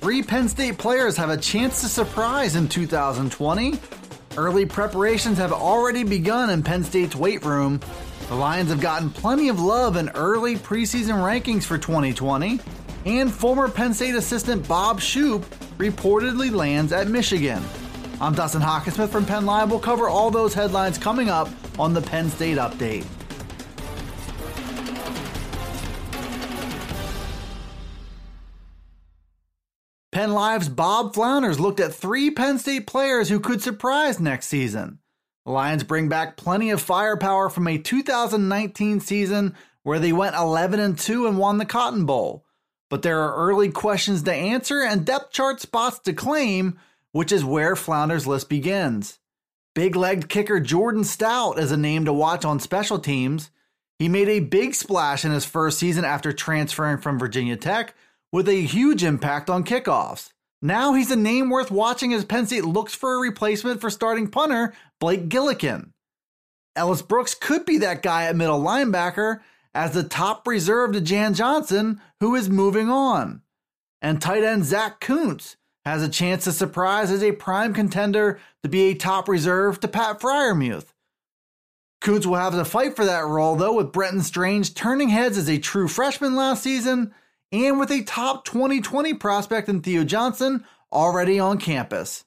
Three Penn State players have a chance to surprise in 2020. Early preparations have already begun in Penn State's weight room. The Lions have gotten plenty of love in early preseason rankings for 2020. And former Penn State assistant Bob Shoop reportedly lands at Michigan. I'm Dustin Hockensmith from Penn Live. We'll cover all those headlines coming up on the Penn State Update. Penn Live's Bob Flounders looked at three Penn State players who could surprise next season. The Lions bring back plenty of firepower from a 2019 season where they went 11 and 2 and won the Cotton Bowl. But there are early questions to answer and depth chart spots to claim, which is where Flounders' list begins. Big legged kicker Jordan Stout is a name to watch on special teams. He made a big splash in his first season after transferring from Virginia Tech with a huge impact on kickoffs. Now he's a name worth watching as Penn State looks for a replacement for starting punter Blake Gillikin. Ellis Brooks could be that guy at middle linebacker as the top reserve to Jan Johnson, who is moving on. And tight end Zach Kuntz has a chance to surprise as a prime contender to be a top reserve to Pat Freiermuth. Kuntz will have to fight for that role, though, with Brenton Strange turning heads as a true freshman last season and with a top 2020 prospect in Theo Johnson already on campus.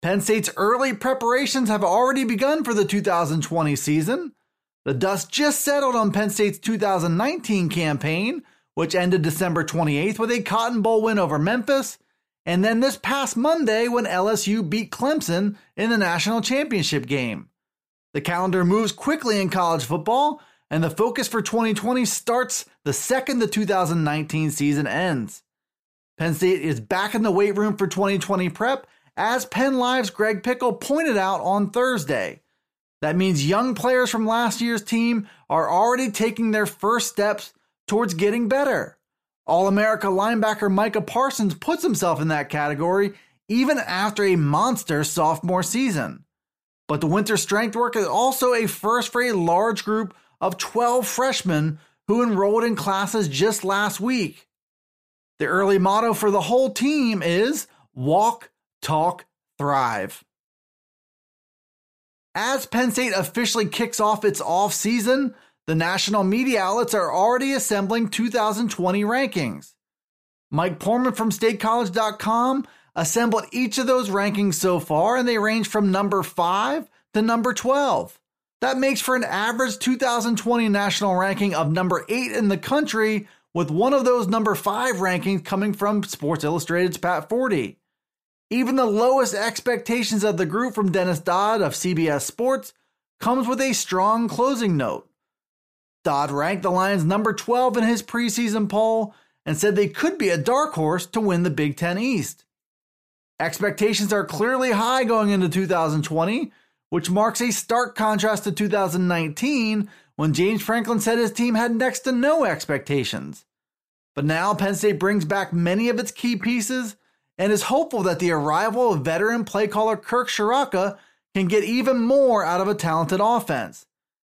Penn State's early preparations have already begun for the 2020 season. The dust just settled on Penn State's 2019 campaign, which ended December 28th with a Cotton Bowl win over Memphis, and then this past Monday when LSU beat Clemson in the national championship game. The calendar moves quickly in college football, and the focus for 2020 starts the second the 2019 season ends. Penn State is back in the weight room for 2020 prep, as Penn Live's Greg Pickel pointed out on Thursday. That means young players from last year's team are already taking their first steps towards getting better. All America linebacker Micah Parsons puts himself in that category even after a monster sophomore season. But the winter strength work is also a first for a large group of 12 freshmen who enrolled in classes just last week. The early motto for the whole team is walk, talk, thrive. As Penn State officially kicks off its off season, the national media outlets are already assembling 2020 rankings. Mike Poorman from statecollege.com assembled each of those rankings so far, and they range from number 5 to number 12. That makes for an average 2020 national ranking of number 8 in the country, with one of those number 5 rankings coming from Sports Illustrated's Pat Forde. Even the lowest expectations of the group from Dennis Dodd of CBS Sports comes with a strong closing note. Dodd ranked the Lions number 12 in his preseason poll and said they could be a dark horse to win the Big Ten East. Expectations are clearly high going into 2020, which marks a stark contrast to 2019 when James Franklin said his team had next to no expectations. But now Penn State brings back many of its key pieces and is hopeful that the arrival of veteran play caller Kirk Ciarrocca can get even more out of a talented offense.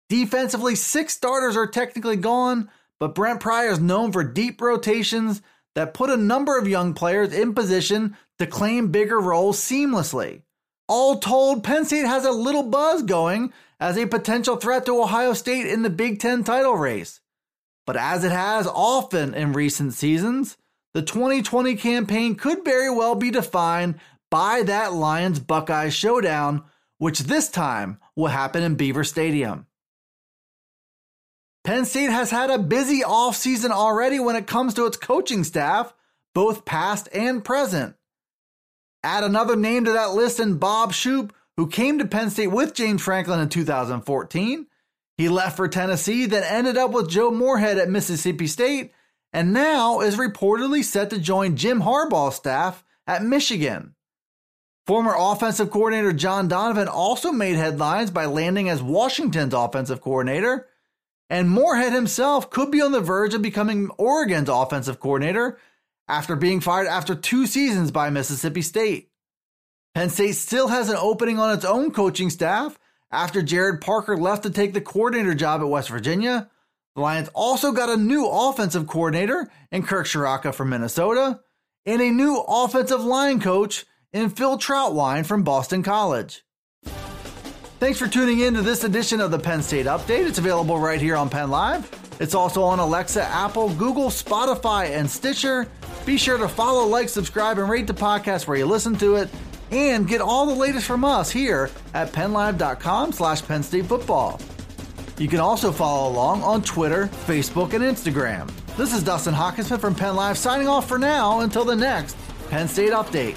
Defensively, six starters are technically gone, but Brent Pryor is known for deep rotations that put a number of young players in position to claim bigger roles seamlessly. All told, Penn State has a little buzz going as a potential threat to Ohio State in the Big Ten title race. But as it has often in recent seasons, the 2020 campaign could very well be defined by that Lions Buckeyes showdown, which this time will happen in Beaver Stadium. Penn State has had a busy offseason already when it comes to its coaching staff, both past and present. Add another name to that list in Bob Shoop, who came to Penn State with James Franklin in 2014. He left for Tennessee, then ended up with Joe Moorhead at Mississippi State, and now is reportedly set to join Jim Harbaugh's staff at Michigan. Former offensive coordinator John Donovan also made headlines by landing as Washington's offensive coordinator, and Moorhead himself could be on the verge of becoming Oregon's offensive coordinator after being fired after two seasons by Mississippi State. Penn State still has an opening on its own coaching staff after Gerad Parker left to take the coordinator job at West Virginia. The Lions also got a new offensive coordinator in Kirk Ciarrocca from Minnesota and a new offensive line coach in Phil Trautwein from Boston College. Thanks for tuning in to this edition of the Penn State Update. It's available right here on Penn Live. It's also on Alexa, Apple, Google, Spotify, and Stitcher. Be sure to follow, like, subscribe, and rate the podcast where you listen to it. And get all the latest from us here at PennLive.com slash Penn State Football. You can also follow along on Twitter, Facebook, and Instagram. This is Dustin Hockensmith from Penn Live signing off for now until the next Penn State Update.